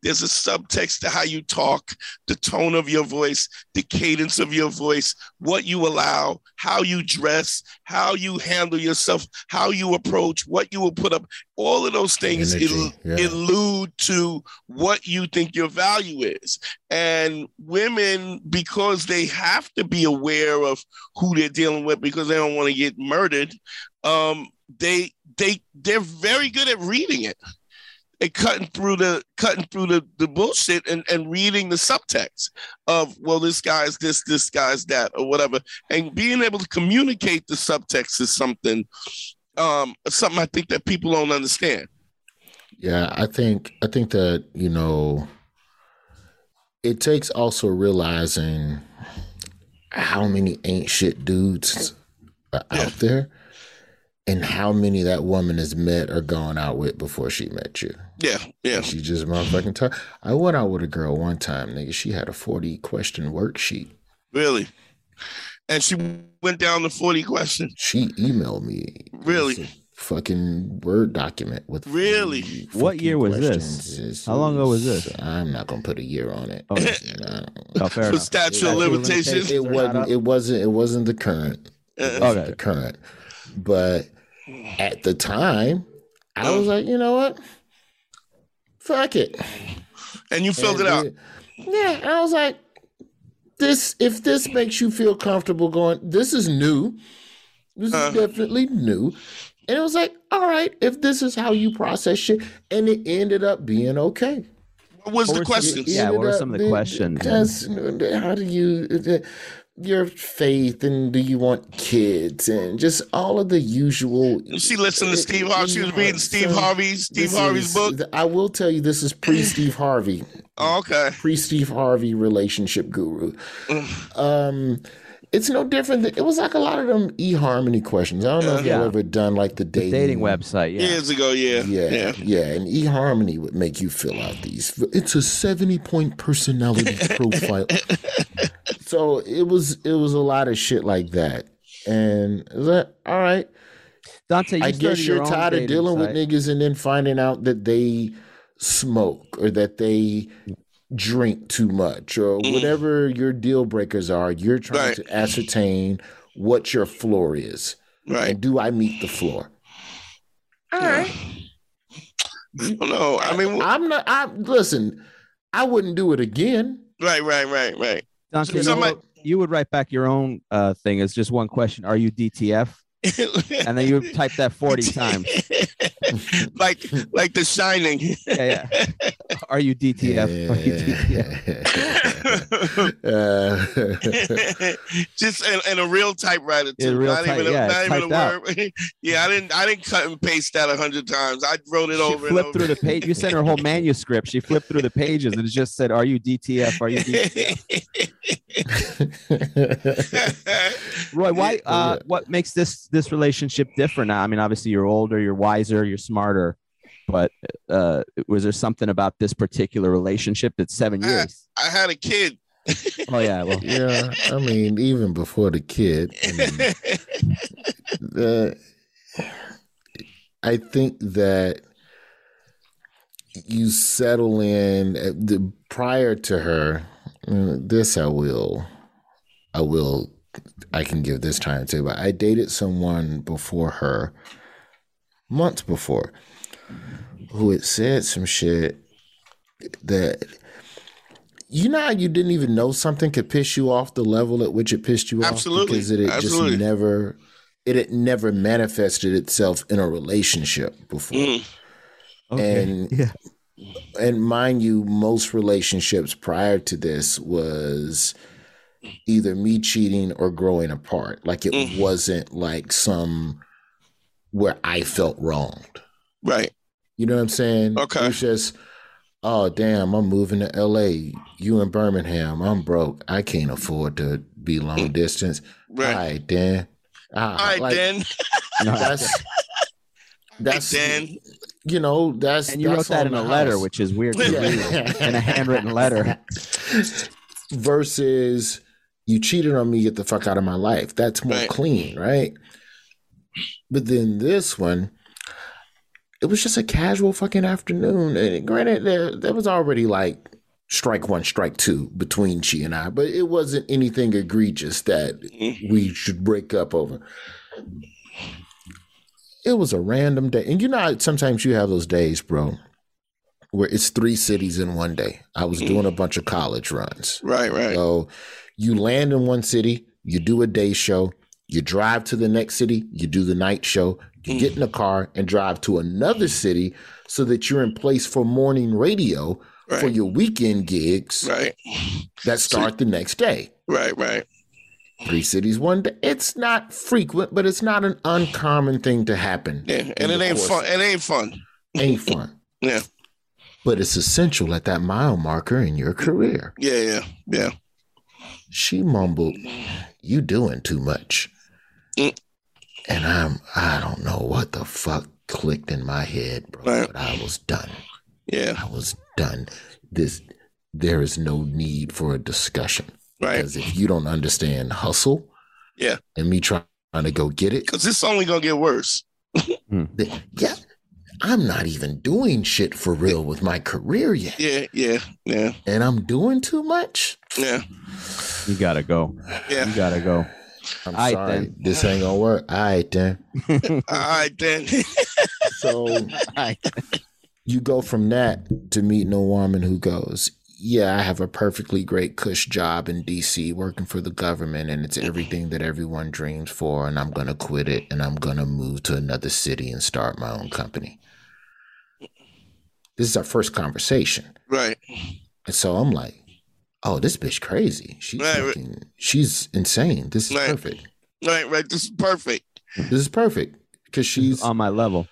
There's a subtext to how you talk, the tone of your voice, the cadence of your voice, what you allow, how you dress, how you handle yourself, how you approach, what you will put up. All of those things il-
yeah.
allude to what you think your value is. And women, because they have to be aware of who they're dealing with because they don't want to get murdered, um, they they they're very good at reading it and cutting through the cutting through the, the bullshit and, and reading the subtext of well this guy's this this guy's that or whatever. And being able to communicate the subtext is something um something i think that people don't understand.
Yeah, I think I think that you know it takes also realizing how many ain't shit dudes Uh, are out there, and how many that woman has met or gone out with before she met you.
yeah yeah
She just motherfucking talk. I went out with a girl one time, nigga. She had a forty question worksheet.
really And she went down to 40 questions.
She emailed me.
Really?
Fucking Word document with
Really?
What year was this?
questions. It's-
How long ago was this?
I'm not gonna put a year on it.
Okay.
No.
Oh, fair enough.
statute of limitations.
It wasn't. It wasn't. It wasn't the current. It
Uh,
wasn't
Okay.
The current. But at the time, I was like, you know what? Fuck it.
And you filled it out.
we- Yeah, I was like, this. If this makes you feel comfortable, going, this is new. This
Uh.
is definitely new. And it was like, all right, if this is how you process shit, and it ended up being okay.
What was
What
the
were some-
questions?
Yeah, what were some of the
being-
questions?
Just, how do you your faith and do you want kids and just all of the usual.
She listened to Steve Harvey. She was reading Steve
So,
Harvey's Steve Harvey's
is-
book.
I will tell you, this is pre Steve Harvey,
Oh, okay.
pre Steve Harvey relationship guru. Um, it's no different. Than, it was like a lot of them eHarmony questions. I don't know if
Yeah.
y'all ever done like the
The
dating,
dating website. Yeah.
Years ago, yeah.
Yeah,
Yeah.
yeah, and eHarmony would make you fill out these. It's a seventy-point personality profile. so it was it was a lot of shit like that, and it was like, all right,
Dante, you
I guess you're
own
tired of dealing
site.
with niggas and then finding out that they smoke or that they drink too much or whatever your deal breakers are. You're trying
Mm. Right.
to ascertain what your floor is,
Right.
and do I meet the floor? All right.
No, I mean,
I'm not. I listen. I wouldn't do it again.
right, right, right, right.
Dante, you,
Somebody-
would- you would write back your own uh, thing as just one question. Are you DTF? And then you type that 40 times.
like, like The Shining.
Yeah, yeah. Are you DTF? Are you DTF?
Uh,
Just in, in a real typewriter
Yeah,
too.
real
not
type-
even, a,
yeah,
not even a word. yeah, I didn't. I didn't cut and paste that a hundred times. I wrote it
She
over and
flipped
over.
through the page. You sent her whole manuscript. She flipped through the pages and it just said, "Are you DTF? Are you DTF?" Roy, why? Uh, what makes this this relationship different now? I mean, obviously you're older, you're wiser, you're smarter, but uh, was there something about this particular relationship that's seven years?
I had a kid.
Oh yeah, well,
yeah, I mean, even before the kid, I mean, uh, I think that you settle in uh, the, prior to her. uh, This I will, I will, I can give this time to. But I dated someone before her, months before, who had said some shit that you know how you didn't even know something could piss you off the level at which it pissed you
Absolutely.
off because it had
Absolutely.
just never it had never manifested itself in a relationship before.
Mm.
okay.
And
yeah,
and mind you, most relationships prior to this was either me cheating or growing apart. Like it
Mm.
wasn't like some where I felt wronged.
Right.
You know what I'm saying?
Okay.
It's just, oh damn, I'm moving to LA. You in Birmingham. I'm broke. I can't afford to be long distance.
Right.
All right, Dan. Ah,
All right,
like,
then.
That's that's
Dan.
you know that's
and you wrote that in a
the
letter, which is weird
Yeah.
read in a handwritten letter.
versus you cheated on me, get the fuck out of my life. That's more
Right.
clean, right? But then this one, it was just a casual fucking afternoon. And granted, there, there was already like strike one, strike two between she and I, but it wasn't anything egregious that mm-hmm. we should break up over. It was a random day. And you know, sometimes you have those days, bro, where it's three cities in one day. I was doing a bunch of college runs.
Right, right.
So you land in one city, you do a day show, you drive to the next city, you do the night show, you mm. get in a car and drive to another mm. city so that you're in place for morning radio for your weekend gigs
Right.
that start the next day.
Right, right.
Three cities one day. It's not frequent, but it's not an uncommon thing to happen.
Yeah. And it ain't
course-
fun. It ain't fun.
Ain't fun.
Yeah.
But it's essential at that mile marker in your career.
Yeah, yeah, yeah.
She mumbled, You doing too much. And I'm I don't know what the fuck clicked in my head, bro.
Right.
But I was done.
Yeah.
I was done. This there is no need for a discussion.
Right.
Because if you don't understand hustle,
Yeah.
and me trying to go get it,
Because it's only gonna get worse.
Hmm. yeah, I'm not even doing shit for real with my career yet,
Yeah, yeah, yeah,
and I'm doing too much.
yeah,
You gotta go.
yeah.
You gotta go.
I'm
Aight
sorry,
then.
this ain't gonna work. All right then.
All right then.
So you go from that to meeting a woman who goes, Yeah, I have a perfectly great cush job in DC working for the government, and it's everything that everyone dreams for, and I'm gonna quit it and I'm gonna move to another city and start my own company. This is our first conversation.
right.
And so I'm like, Oh, this bitch crazy. She's
Right, right.
she's insane. This is
Right.
perfect.
Right, right. This is perfect.
This is perfect. Because she's
on my level.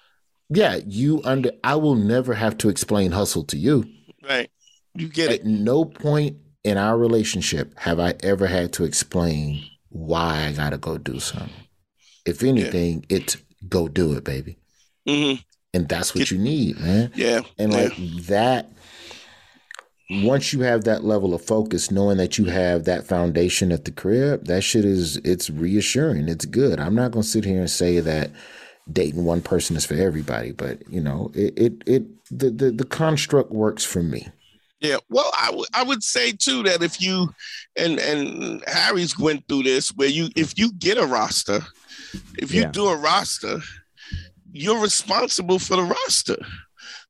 yeah, you under I will never have to explain hustle to you.
Right. You get
At
it.
no point in our relationship have I ever had to explain why I gotta go do something. If anything, it's go do it, baby.
hmm
And that's what you need, man.
Yeah.
And
yeah.
like that, once you have that level of focus, knowing that you have that foundation at the crib, that shit is it's reassuring. It's good. I'm not gonna sit here and say that dating one person is for everybody, but you know, it it, it the, the the construct works for me.
Yeah, well, I would I would say too that if you and and Harry's went through this where you if you get a roster, if you
Yeah.
do a roster, you're responsible for the roster.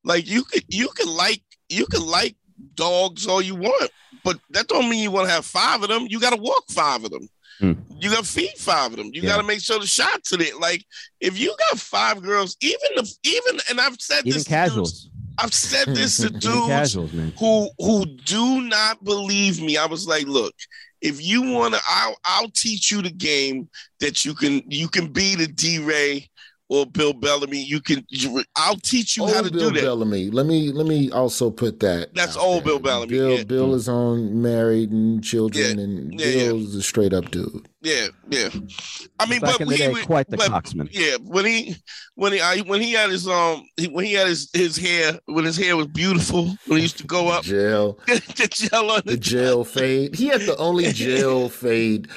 Like you could you could like you could like dogs all you want, but that don't mean you want to have five of them. You got to walk five of them.
Hmm.
You got to feed five of them. You
Yeah.
got to make sure the shots are there. Like if you got five girls, even the even and I've said
Even
this
casuals.
I've said this to dudes
casuals, man.
who who do not believe me. I was like, look, if you want to, I'll I'll teach you the game that you can you can be the DeRay or Bill Bellamy. You can I'll teach you how to
Bill
do that.
Bill Bellamy. Let me let me also put that.
That's
out
old
there.
Bill Bellamy,
Bill
yeah.
Bill is on married and children,
Yeah.
and
Yeah, yeah.
A straight up dude.
Yeah, yeah. I mean,
Back
but
in the
he
day,
was-
quite the
but-
coxman.
Yeah, when he when he I, when he had his um when he had his his hair when his hair was beautiful when he used to go up
Jail.
the gel on
the
the
jail fade. He had the only jail fade,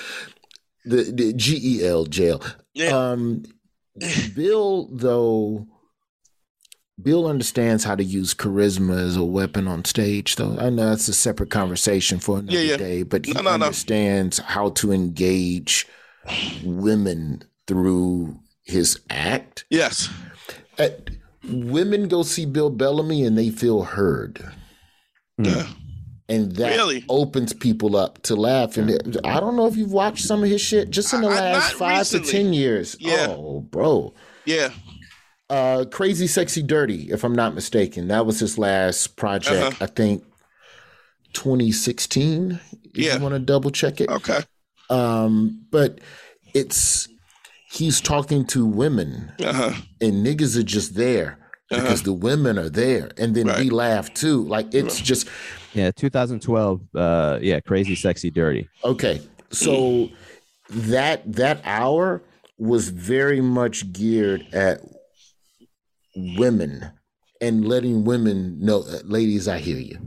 the, the G E L jail.
Yeah.
Um, Bill though, Bill understands how to use charisma as a weapon on stage. Though I know that's a separate conversation for another
Yeah, yeah.
day, but he
No, no, no.
understands how to engage women through his act.
yes
Uh, women go see Bill Bellamy and they feel heard.
yeah.
And that
Really?
opens people up to laugh. And I don't know if you've watched some of his shit just in the
I-
last five
recently.
to ten years.
Yeah.
Oh, bro.
yeah
Uh, Crazy Sexy Dirty, if I'm not mistaken. That was his last project,
Uh-huh.
I think 2016. If
Yeah.
you want to double check it.
okay
Um, but it's he's talking to women
uh huh
and niggas are just there because the women are there. And then we
Uh-huh.
Laugh too. Like it's just
Yeah, 2012. Uh, yeah, crazy, sexy, dirty.
Okay. So that that hour was very much geared at women and letting women know uh, ladies I hear you.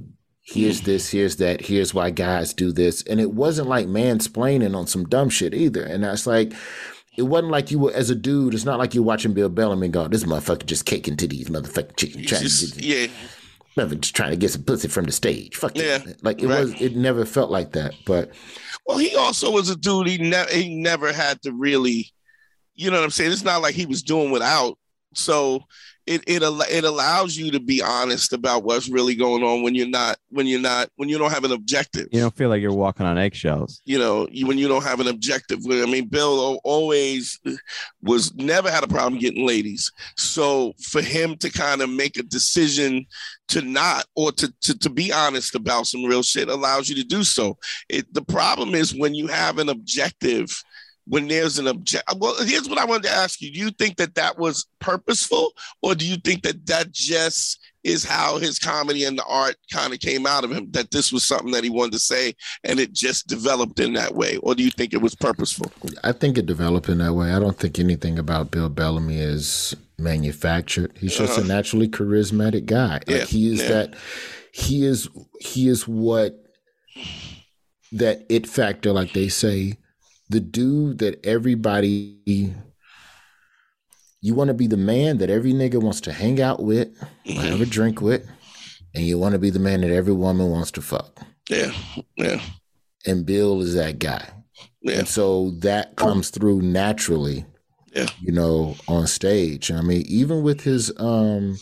Here's this, here's that, here's why guys do this. And it wasn't like mansplaining on some dumb shit either. And that's like it wasn't like you were as a dude, it's not like you're watching Bill Bellamy and going, this motherfucker just kicking to these motherfucking chickens trying
Just- yeah
mother just trying to get some pussy from the stage. Fuck
Yeah,
yeah. Like it
right.
was it never felt like that. But
Well, he also was a dude. He never he never had to really, you know what I'm saying. It's not like he was doing without. So it it it allows you to be honest about what's really going on when you're not when you're not when you don't have an objective.
You don't feel like you're walking on eggshells.
You know, you, when you don't have an objective. I mean, Bill always was never had a problem getting ladies. So for him to kind of make a decision to not or to, to to be honest about some real shit allows you to do so. It the problem is when you have an objective. When there's an object, well, here's what I wanted to ask you: Do you think that that was purposeful, or do you think that that just is how his comedy and the art kind of came out of him? That this was something that he wanted to say, and it just developed in that way, or do you think it was purposeful?
I think it developed in that way. I don't think anything about Bill Bellamy is manufactured. He's just a uh-huh. naturally charismatic guy.
Yeah,
Like he is
yeah.
that he is he is what that it factor, like they say, the dude that everybody you want to be the man that every nigga wants to hang out with, or have a drink with, and you want to be the man that every woman wants to fuck.
Yeah, yeah,
And Bill is that guy.
yeah.
And so that comes through naturally,
Yeah.
you know, on stage. I mean, even with his um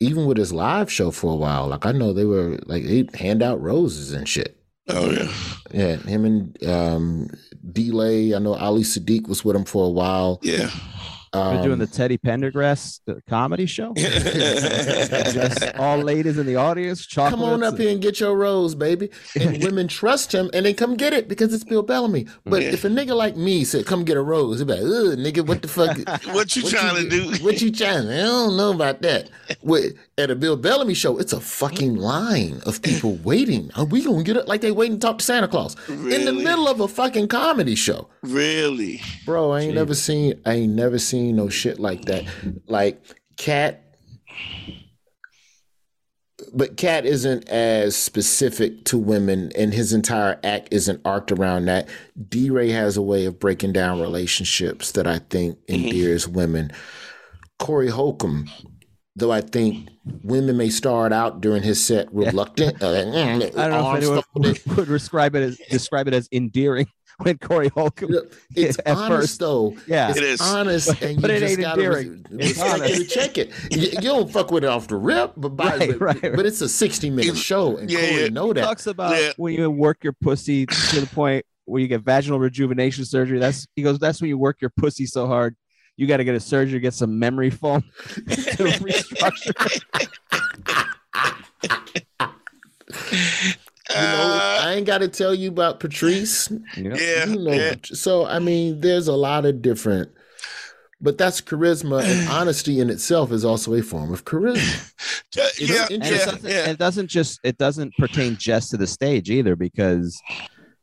even with his live show for a while, like I know they were like they hand out roses and shit.
Oh yeah.
Yeah, him and um Delay, I know Ali Siddiq was with him for a while.
Yeah.
They're doing
Um,
the Teddy Pendergrass comedy show. Just all ladies in the audience.
Come on
chocolates
up here and get your rose, baby. And women trust him and they come get it because it's Bill Bellamy. But
Yeah.
if a nigga like me said, come get a rose, he'd be like, ugh, nigga, what the fuck?
What you trying to do?
What you trying? I don't know about that. With, at a Bill Bellamy show, it's a fucking line of people waiting. Are we gonna get it? Like they waiting to talk to Santa Claus in the middle of a fucking comedy show,
Really?
bro. I ain't never seen. I ain't never seen no shit like that. Like Katt. But Katt isn't as specific to women, and his entire act isn't arced around that. DeRay has a way of breaking down relationships that I think endears women. Corey Holcomb, though I think women may start out during his set reluctant. uh,
I don't know if anyone would, would describe it as describe it as endearing when Corey Holcomb.
It's
at
honest
first.
though.
Yeah.
it's
It is.
honest, and
but
you
it
just
ain't
gotta
endearing. It's honest.
and check it. You, you don't fuck with it off the rip, but by,
Right,
but,
right, right.
but it's a sixty minute show, and
Yeah,
Corey
yeah.
know that.
talks about
Yeah.
when you work your pussy to the point where you get vaginal rejuvenation surgery. That's he goes. That's when you work your pussy so hard. You got to get a surgery, get some memory foam to restructure.
You know,
Uh,
I ain't got to tell you about Patrice.
yeah.
you know,
yeah.
so I mean, there's a lot of different. But that's charisma, and honesty in itself is also a form of charisma.
Yeah,
You
yeah,
and it, doesn't,
yeah.
it doesn't just it doesn't pertain just to the stage either because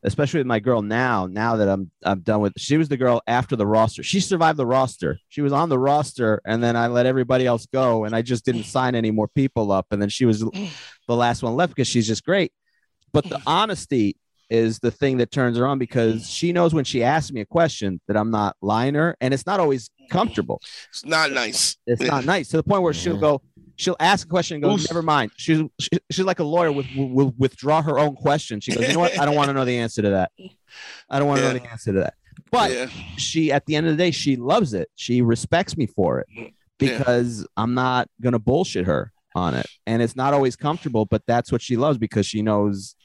especially with my girl now now that i'm i'm done with she was the girl after the roster she survived the roster she was on the roster and then i let everybody else go and i just didn't sign any more people up and then she was the last one left because she's just great but the honesty is the thing that turns her on because she knows when she asks me a question that i'm not lying her and it's not always comfortable
It's not nice.
it's not nice to the point where she'll go, she'll ask a question and go,
Oof.
never mind. She's she, she's like a lawyer with will withdraw her own question. She goes, you know what? I don't want to know the answer to that. I don't want to know the answer to that. But
yeah.
she, at the end of the day, she loves it. She respects me for it because I'm not gonna bullshit her on it, and it's not always comfortable. But that's what she loves because she knows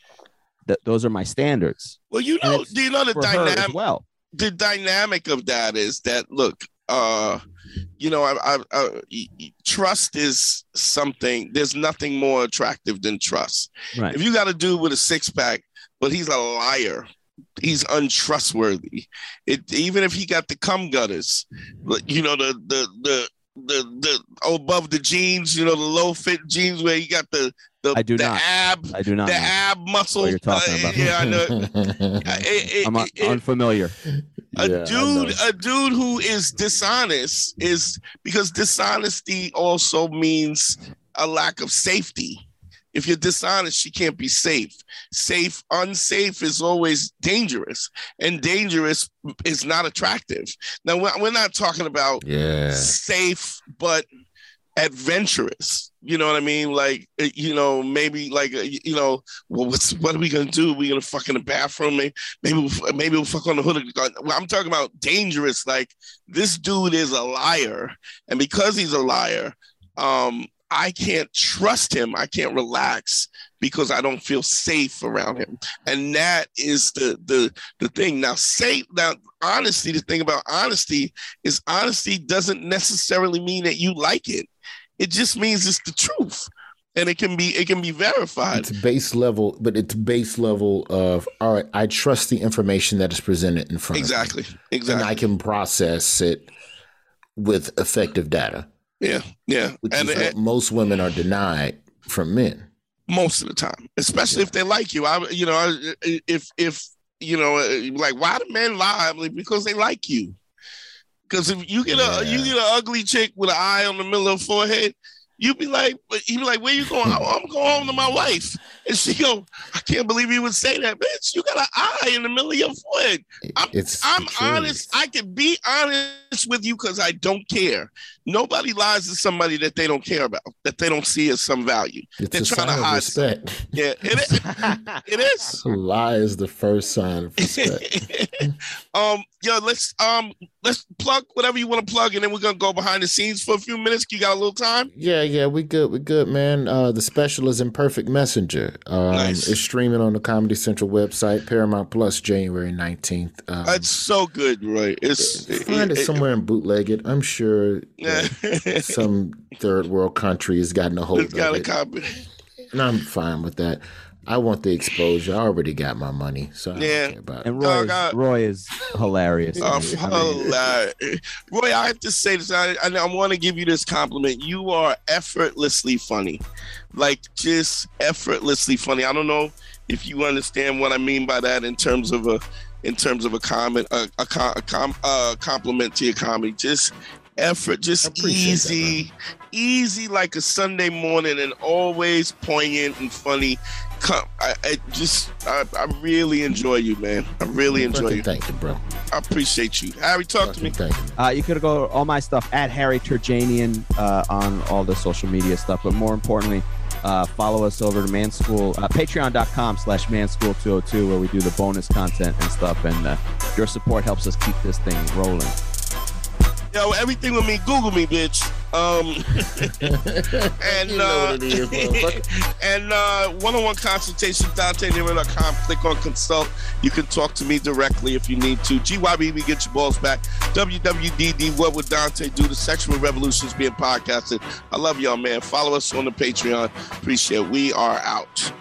that those are my standards
Well, you know, do you know the
for her as
dynamic?
well.
the dynamic of that is that look uh you know I, I, I trust is something there's nothing more attractive than trust
Right.
if you got a dude with a six-pack but he's a liar he's untrustworthy it even if he got the cum gutters you know the the the the, the above the jeans, you know, the low fit jeans where you got the the,
I do
the
not.
ab
I do not.
the
know
ab muscle.
what you're talking
Uh,
about.
yeah, I know. It- it-
I'm
it-
unfamiliar.
a
Yeah,
dude
know.
a dude who is dishonest is because dishonesty also means a lack of safety if you're dishonest you can't be safe safe unsafe is always dangerous and dangerous is not attractive now we're we're not talking about
Yeah.
safe but adventurous. You know what i mean? Like uh, you know maybe like uh, you know well what's what are we gonna do? We gonna fuck in the bathroom? Maybe maybe we'll, maybe we'll fuck on the hood well, i'm talking about dangerous. Like this dude is a liar. And because he's a liar um i can't trust him. I can't relax because i don't feel safe around him. And that is the the the thing. Now safe now honesty the thing about honesty is honesty doesn't necessarily mean that you like it. It just means it's the truth. And it can be it can be verified.
It's base level, but it's base level of all right. I trust the information that is presented in front
Exactly.
of me, and
Exactly.
I can process it with effective data,
yeah. Yeah.
which
And,
is
and
most women are denied from men.
most of the time, especially if they like you. I you know, if if you know, like why do men lie? Like, because they like you. Because if you get a you get an ugly chick with an eye on the middle of the forehead, you'd be like, he'd be like, where you going? Oh, I'm going home to my wife. And she go, I can't believe you would say that, bitch. You got an eye in the middle of your forehead. I'm,
It's
I'm honest. I can be honest with you because I don't care. Nobody lies to somebody that they don't care about, that they don't see as some value.
It's
They're
a
trying to hide
respect.
Yeah, it is. it is.
A lie is the first sign of respect.
um, yo, let's um let's plug whatever you want to plug, and then we're gonna go behind the scenes for a few minutes. You got a little time?
Yeah, yeah, we good, we good, man. Uh, the special is Imperfect Messenger. Um,
Nice.
It's streaming on the Comedy Central website, Paramount Plus, January nineteenth. Um,
It's so good, right? It's
find it, somewhere and bootleg it. I'm sure some third world country has gotten a hold
It's got
of
a
it,
copy.
and I'm fine with that. I want the exposure. I already got my money, so I
Yeah.
don't care about it.
And Roy,
Dog,
is,
I-
Roy is hilarious.
Oh,
I mean.
Roy, I have to say this. I, I, I want to give you this compliment. You are effortlessly funny, like just effortlessly funny. I don't know if you understand what I mean by that in terms of a, in terms of a comment, a, a, com, a com, uh, compliment to your comedy. Just effort, just
appreciate that,
easy, easy like a Sunday morning, and always poignant and funny. Com- I, I just, I, I really enjoy you, man. I really enjoy you.
Thank you, bro.
I appreciate you. Harry, talk to me.
Thank you.
Uh, you could go all my stuff at Harry Terjanian uh, on all the social media stuff, but more importantly, uh, follow us over to Manschool, uh, patreon.com slash manschool202, where we do the bonus content and stuff. And uh, your support helps us keep this thing rolling.
Yo, everything with me, Google me, bitch. Um, and
You know
uh,
what it is,
and uh, one-on-one consultation, DanteNero.com. Click on consult. You can talk to me directly if you need to. GYBB, get your balls back. WWDD, what would Dante do? The sexual revolution is being podcasted. I love y'all, man. Follow us on the Patreon. Appreciate it. We are out.